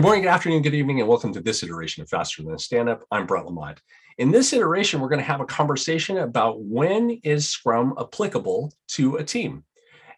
Good morning, good afternoon, good evening, and welcome to this iteration of Faster Than a Stand-Up. I'm Brent Lamont. In this iteration, we're going to have a conversation about when is Scrum applicable to a team.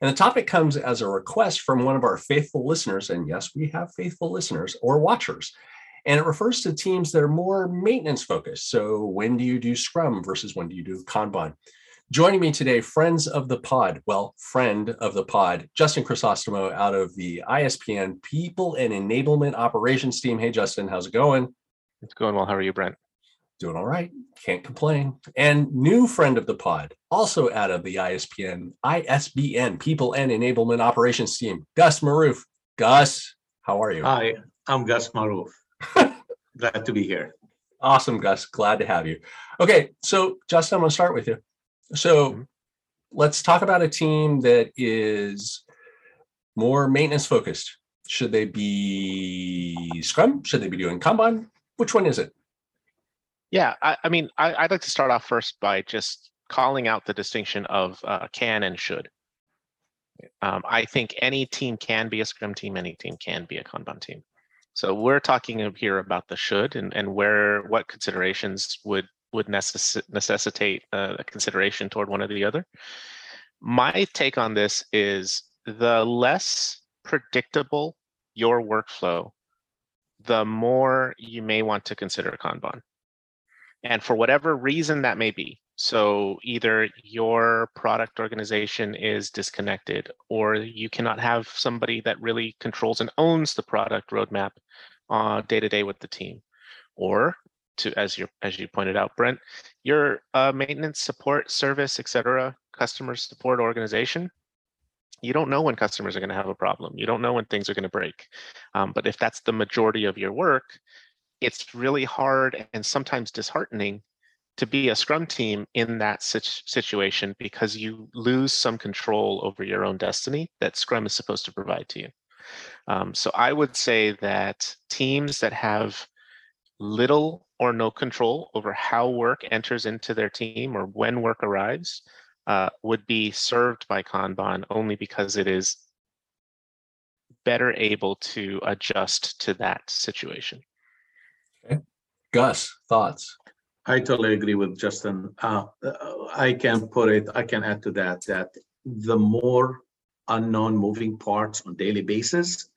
And the topic comes as a request from one of our faithful listeners. And yes, we have faithful listeners or watchers. And it refers to teams that are more maintenance focused. So when do you do Scrum versus when do you do Kanban? Joining me today, friends of the pod, well, friend of the pod, Justin Chrysostomo out of the ISPN People and Enablement Operations team. Hey, Justin, how's it going? It's going well. How are you, Brent? Doing all right. Can't complain. And new friend of the pod, also out of the ISPN, ISBN People and Enablement Operations team, Gus Maroof. Gus, how are you? Hi, I'm Gus Maroof. Glad to be here. Awesome, Gus. Glad to have you. Okay, so Justin, I'm going to start with you. So mm-hmm. let's talk about a team that is more maintenance focused. Should they be Scrum? Should they be doing Kanban? Which one is it? Yeah, I, I mean, I, would like to start off first by just calling out the distinction of uh, can and should. Um, I think any team can be a Scrum team, any team can be a Kanban team. So we're talking here about the should and, and where what considerations would would necess- necessitate uh, a consideration toward one or the other. My take on this is the less predictable your workflow, the more you may want to consider Kanban. And for whatever reason that may be, so either your product organization is disconnected, or you cannot have somebody that really controls and owns the product roadmap uh, day to day with the team, or to as you as you pointed out, Brent, your uh, maintenance support service, etc., customer support organization. You don't know when customers are going to have a problem. You don't know when things are going to break. Um, but if that's the majority of your work, it's really hard and sometimes disheartening to be a scrum team in that situation because you lose some control over your own destiny that scrum is supposed to provide to you um, so i would say that teams that have little or no control over how work enters into their team or when work arrives uh, would be served by Kanban only because it is better able to adjust to that situation. Okay. Gus, thoughts? I totally agree with Justin. Uh, I can put it, I can add to that, that the more unknown moving parts on daily basis,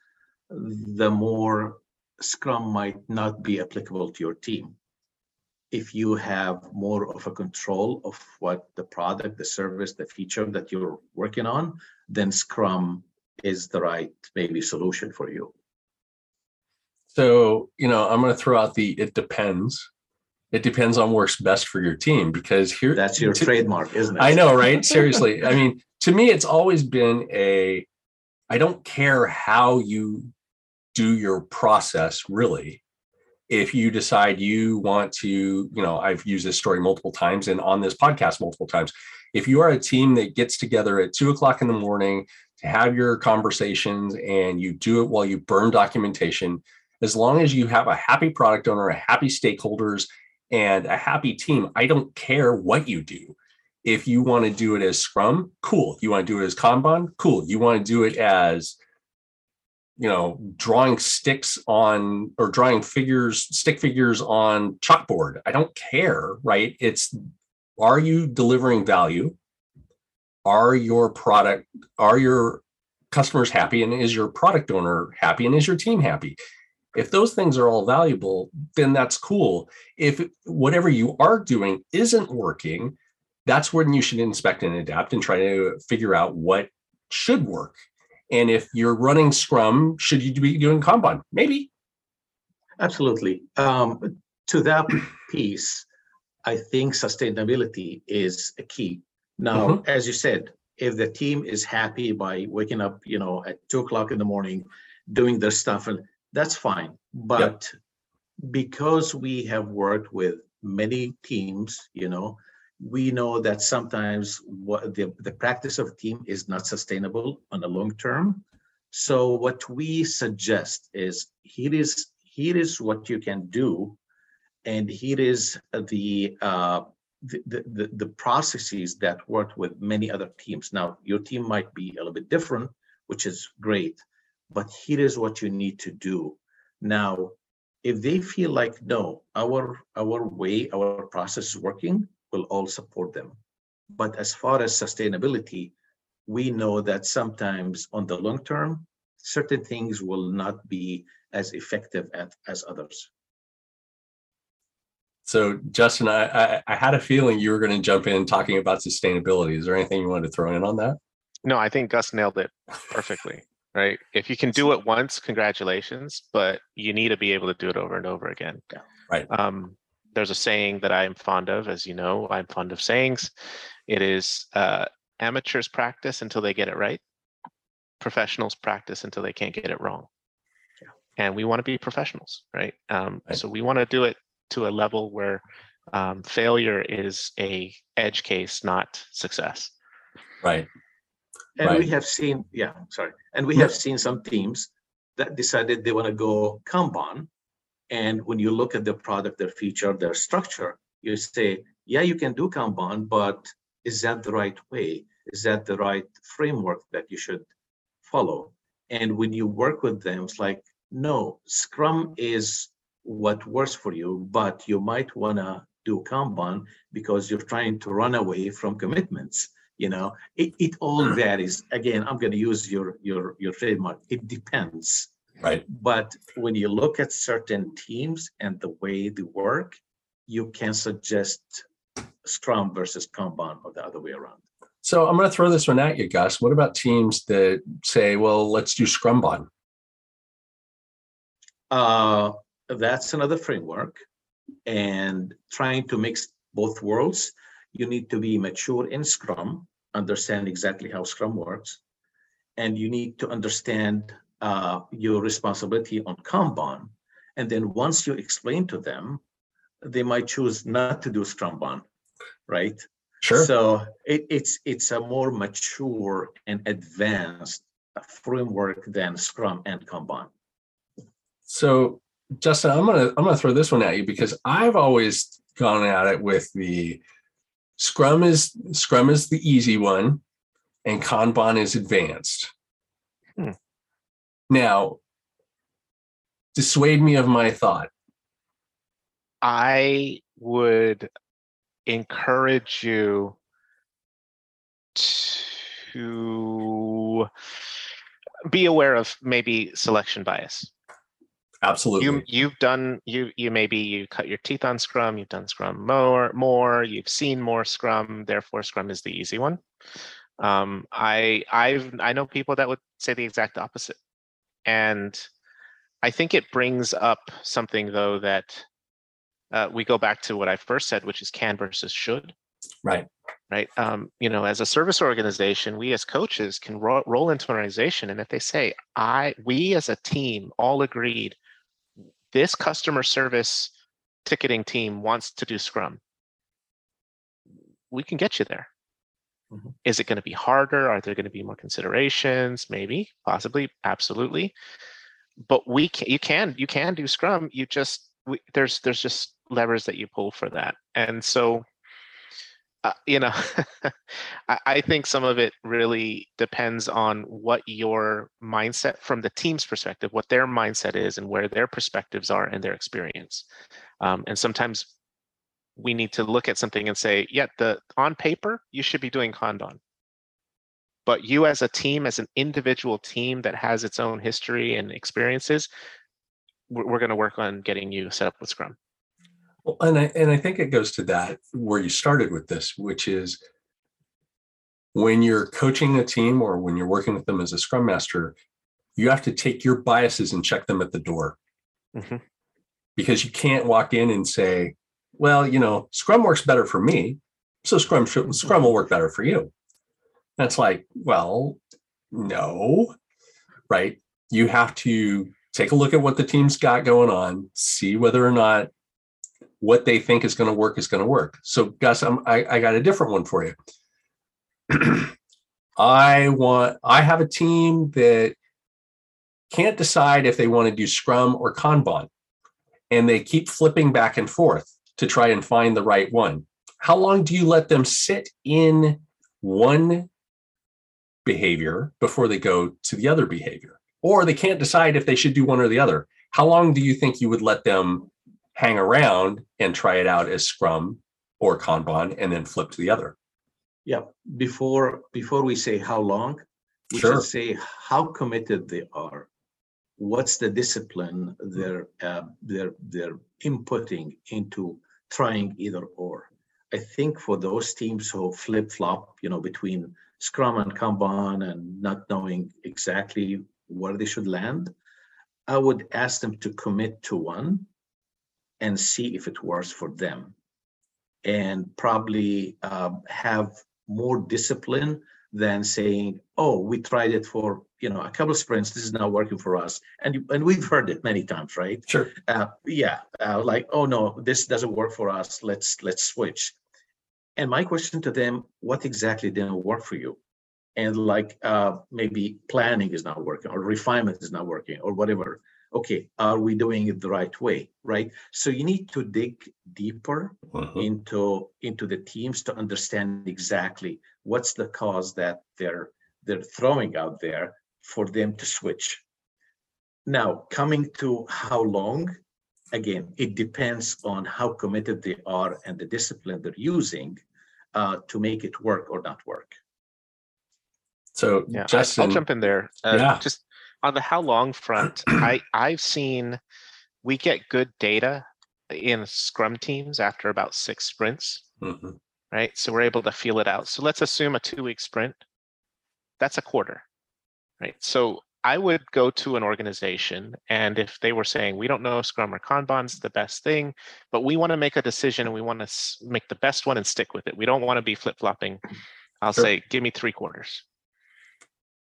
the more Scrum might not be applicable to your team. If you have more of a control of what the product, the service, the feature that you're working on, then Scrum is the right maybe solution for you. So, you know, I'm going to throw out the it depends. It depends on works best for your team because here that's your to, trademark, isn't it? I know, right? Seriously. I mean, to me, it's always been a I don't care how you do your process really. If you decide you want to you know i've used this story multiple times and on this podcast multiple times. If you are a team that gets together at two o'clock in the morning to have your conversations and you do it while you burn documentation as long as you have a happy product owner a happy stakeholders and a happy team i don't care what you do. If you want to do it as scrum cool. You want to do it as kanban cool. You want to do it as you know drawing sticks on or drawing figures stick figures on chalkboard. I don't care right? It's are you delivering value? Are your product are your customers happy and is your product owner happy and is your team happy? If those things are all valuable then that's cool. If whatever you are doing isn't working that's when you should inspect and adapt and try to figure out what should work and if you're running Scrum, should you be doing Kanban? Maybe. Absolutely. Um, to that piece, I think sustainability is a key. Now, mm-hmm. as you said, if the team is happy by waking up, you know, at two o'clock in the morning, doing their stuff, and that's fine. But yep. because we have worked with many teams, you know, we know that sometimes what the, the practice of team is not sustainable on the long term. So what we suggest is here is here is what you can do, and here is the uh, the, the, the processes that work with many other teams. Now, your team might be a little bit different, which is great, but here is what you need to do. Now, if they feel like no, our our way, our process is working, we'll all support them. But as far as sustainability, we know that sometimes on the long term, certain things will not be as effective at, as others. So, Justin, I, I, I had a feeling you were going to jump in talking about sustainability. Is there anything you wanted to throw in on that? No, I think Gus nailed it perfectly. right? If you can do it once, congratulations, but you need to be able to do it over and over again. Yeah. Right. Um, there's a saying that I'm fond of, as you know, I'm fond of sayings. It is uh, amateurs practice until they get it right, professionals practice until they can't get it wrong. Yeah. And we want to be professionals, right? Um, Right. So we want to do it to a level where um, failure is a edge case, not success. Right. And we have seen, yeah, sorry, and we have seen some teams that decided they want to go Kanban. And when you look at the product, their feature, their structure, you say, yeah, you can do Kanban, but is that the right way? Is that the right framework that you should follow? And when you work with them, it's like, no, Scrum is what works for you, but you might want to do Kanban because you're trying to run away from commitments you know? It, it all hmm. varies. Again i'm going to use your your your trademark. It depends Right. but when you look at certain teams and the way they work you can suggest scrum versus kanban or the other way around So I'm going to throw this one at you, Gus. What about teams that say, well, let's do Scrumban? uh, that's another framework and trying to mix both worlds you need to be mature in scrum understand exactly how scrum works and you need to understand uh, your responsibility on kanban and then once you explain to them they might choose not to do scrumban right Sure. so it, it's it's a more mature and advanced framework than scrum and kanban So, Justin, I'm gonna I'm gonna throw this one at you because I've always gone at it with the Scrum is Scrum is the easy one, and Kanban is advanced. Now, dissuade me of my thought. I would encourage you to be aware of maybe selection bias. Absolutely. You you've done you you maybe you cut your teeth on Scrum, you've done Scrum more more, you've seen more Scrum, therefore Scrum is the easy one. Um, I I've I know people that would say the exact opposite, and I think it brings up something though that uh, we go back to what I first said, which is can versus should right. right? Um, you know, as a service organization, we as coaches can ro- roll into an organization, and if they say, "I," we as a team all agreed, this customer service ticketing team wants to do Scrum, we can get you there. Mhm. Is it going to be harder? Are there going to be more considerations? Maybe, possibly, absolutely. But we can, you can you can do Scrum. You just we, there's there's just levers that you pull for that, and so uh, you know, I, I think some of it really depends on what your mindset from the team's perspective, what their mindset is, and where their perspectives are and their experience. Um, and sometimes we need to look at something and say, yeah, the on paper you should be doing Kanban, but you as a team, as an individual team that has its own history and experiences, we're, we're going to work on getting you set up with Scrum. Well, and I and I think it goes to that where you started with this, which is when you're coaching a team or when you're working with them as a scrum master, you have to take your biases and check them at the door. Mhm. Because you can't walk in and say, well, you know, Scrum works better for me, so Scrum should, mm-hmm. Scrum will work better for you. That's like, well, no, right? You have to take a look at what the team's got going on, see whether or not what they think is going to work is going to work. So, Gus, I'm, I, I got a different one for you. I want, I have a team that can't decide if they want to do Scrum or Kanban, and they keep flipping back and forth to try and find the right one. How long do you let them sit in one behavior before they go to the other behavior? Or they can't decide if they should do one or the other. how long do you think you would let them hang around and try it out as Scrum or Kanban and then flip to the other? Yeah, before before we say how long, we Sure. should say how committed they are. What's the discipline they're uh, they're they're inputting into trying either or. I think for those teams who flip flop, you know, between Scrum and Kanban and not knowing exactly where they should land, I would ask them to commit to one and see if it works for them and probably um, have more discipline than saying, "Oh, we tried it for you know a couple of sprints. This is not working for us." And you- and we've heard it many times, right? Sure. Uh, yeah, uh, like, "Oh no, this doesn't work for us. Let's let's switch." And my question to them: What exactly didn't work for you? And like uh, maybe planning is not working, or refinement is not working, or whatever. Okay, are we doing it the right way? Right. So you need to dig deeper Mhm. into into the teams to understand exactly what's the cause that they're they're throwing out there for them to switch now coming to how long again it depends on how committed they are and the discipline they're using uh, to make it work or not work So Yeah, I- Justin, I'll jump in there. Uh, Yeah. Just on the how long front, I, I've seen, we get good data in scrum teams after about six sprints, Mhm. right? So we're able to feel it out. So let's assume a two-week sprint. That's a quarter, right? So I would go to an organization and if they were saying, we don't know if Scrum or Kanban's the best thing, but we want to make a decision and we want to make the best one and stick with it. We don't want to be flip-flopping. I'll Sure. say, give me three quarters.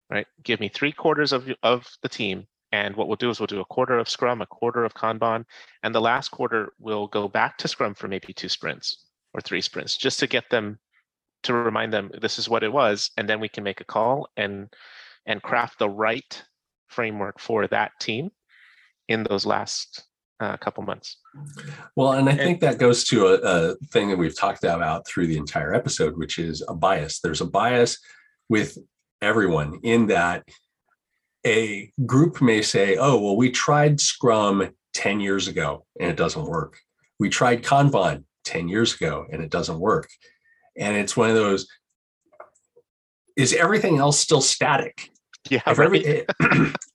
Right? Give me three quarters of, of the team. And what we'll do is we'll do a quarter of Scrum, a quarter of Kanban, and the last quarter we'll go back to Scrum for maybe two sprints or three sprints, just to get them to remind them this is what it was, and then we can make a call and and craft the right framework for that team in those last uh, couple months. Well, and I think that goes to a, a thing that we've talked about through the entire episode, which is a bias. There's a bias with everyone in that a group may say, oh, well, we tried Scrum 10 years ago and it doesn't work. We tried Kanban 10 years ago and it doesn't work. And it's one of those, is everything else still static? Yeah, if, right. every, eh,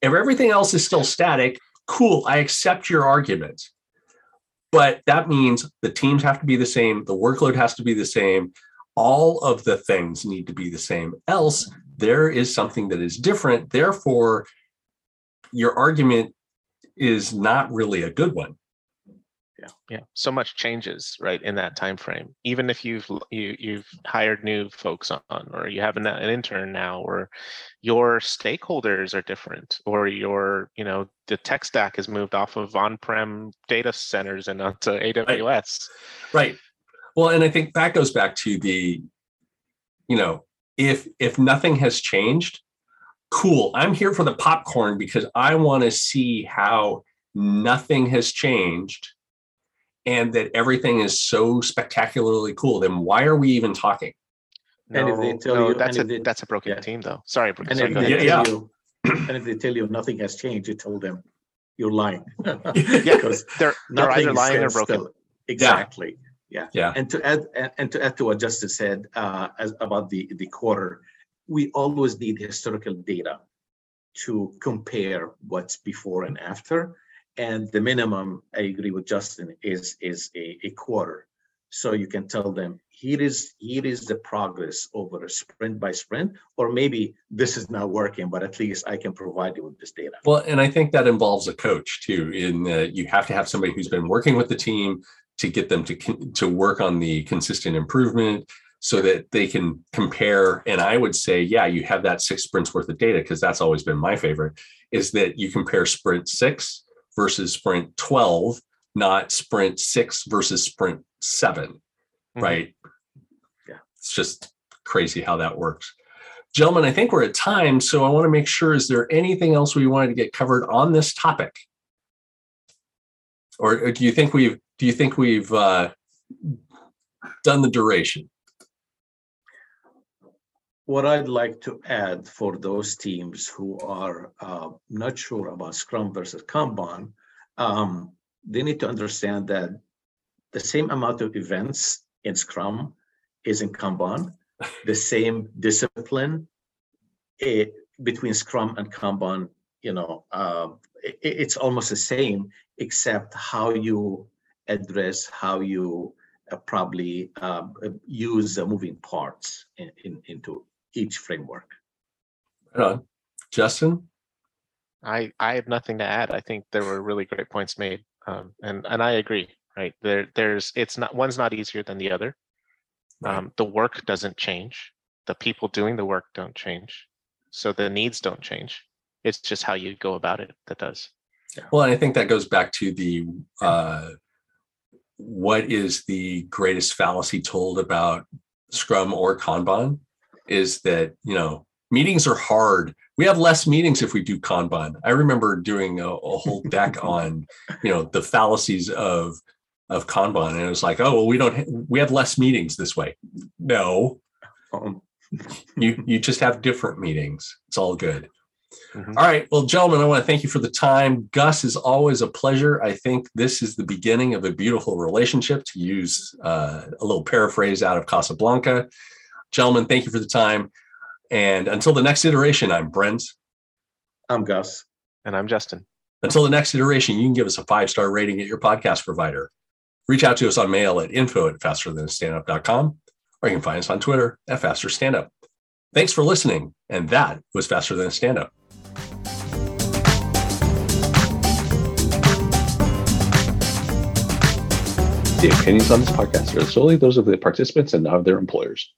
if everything else is still static, cool, I accept your argument. But that means the teams have to be the same, the workload has to be the same, all of the things need to be the same. Else, there is something that is different. Therefore, your argument is not really a good one. Yeah yeah so much changes right in that time frame even if you've you you've hired new folks on or you have an, an intern now or your stakeholders are different or your you know the tech stack has moved off of on-prem data centers and onto aws Right. Well, and I think that goes back to the, you know, if if nothing has changed, cool. I'm here for the popcorn because I want to see how nothing has changed and that everything is so spectacularly cool. Then why are we even talking? And if they tell no, you- that's a they- that's a broken yeah. team though sorry, Bro- and sorry if go they. Yeah, tell you and if they tell you nothing has changed you tell them you're lying yeah because they're they're either lying or broken still. exactly Yeah. yeah. And to add and- and to add to what Justin said uh, as about the the quarter, we always need historical data to compare what's before and after. And the minimum, I agree with Justin, is is a, a quarter. So you can tell them here is here is the progress over a sprint by sprint, or maybe this is not working, but at least I can provide you with this data. Well, and I think that involves a coach too. In you have to have somebody who's been working with the team to get them to to work on the consistent improvement, so that they can compare. And I would say, yeah, you have that six sprints worth of data because that's always been my favorite. Is that you compare sprint six versus sprint twelve, not sprint six versus sprint 7 Mhm. right? Yeah. it's just crazy how that works. Gentlemen, I think we're at time, so I want to make sure, is there anything else we wanted to get covered on this topic? Or or do you think we've, do you think we've uh, done the duration? What I'd like to add for those teams who are uh, not sure about Scrum versus Kanban, um, they need to understand that the same amount of events in Scrum is in Kanban, the same discipline it, eh, between Scrum and Kanban, you know, uh, it, it's almost the same, except how you address, how you uh, probably um, use the moving parts in, in, into each framework. Right on. Justin? I, I have nothing to add. I think there were really great points made. Um, and, and I agree, right? There, there's, it's not, one's not easier than the other. Right. Um, the work doesn't change. The people doing the work don't change. So the needs don't change. It's just how you go about it that does. Well, and I think that goes back to the uh, what is the greatest fallacy told about Scrum or Kanban is that you know meetings are hard. We have less meetings if we do Kanban. I remember doing a, a whole deck on you know the fallacies of of Kanban, and it was like, oh well, we don't ha- we have less meetings this way. No, Um, you you just have different meetings. It's all good. Mhm. All right. Well, gentlemen, I want to thank you for the time. Gus is always a pleasure. I think this is the beginning of a beautiful relationship, to use uh, a little paraphrase out of Casablanca. Gentlemen, thank you for the time. And until the next iteration, I'm Brent. I'm Gus. And I'm Justin. Until the next iteration, you can give us a five star rating at your podcast provider. Reach out to us on mail at info at fasterthanstandup.com, or you can find us on Twitter at Faster Stand Up. Thanks for listening. And that was Faster Than a Stand Up. The opinions on this podcast are solely those of the participants and not of their employers.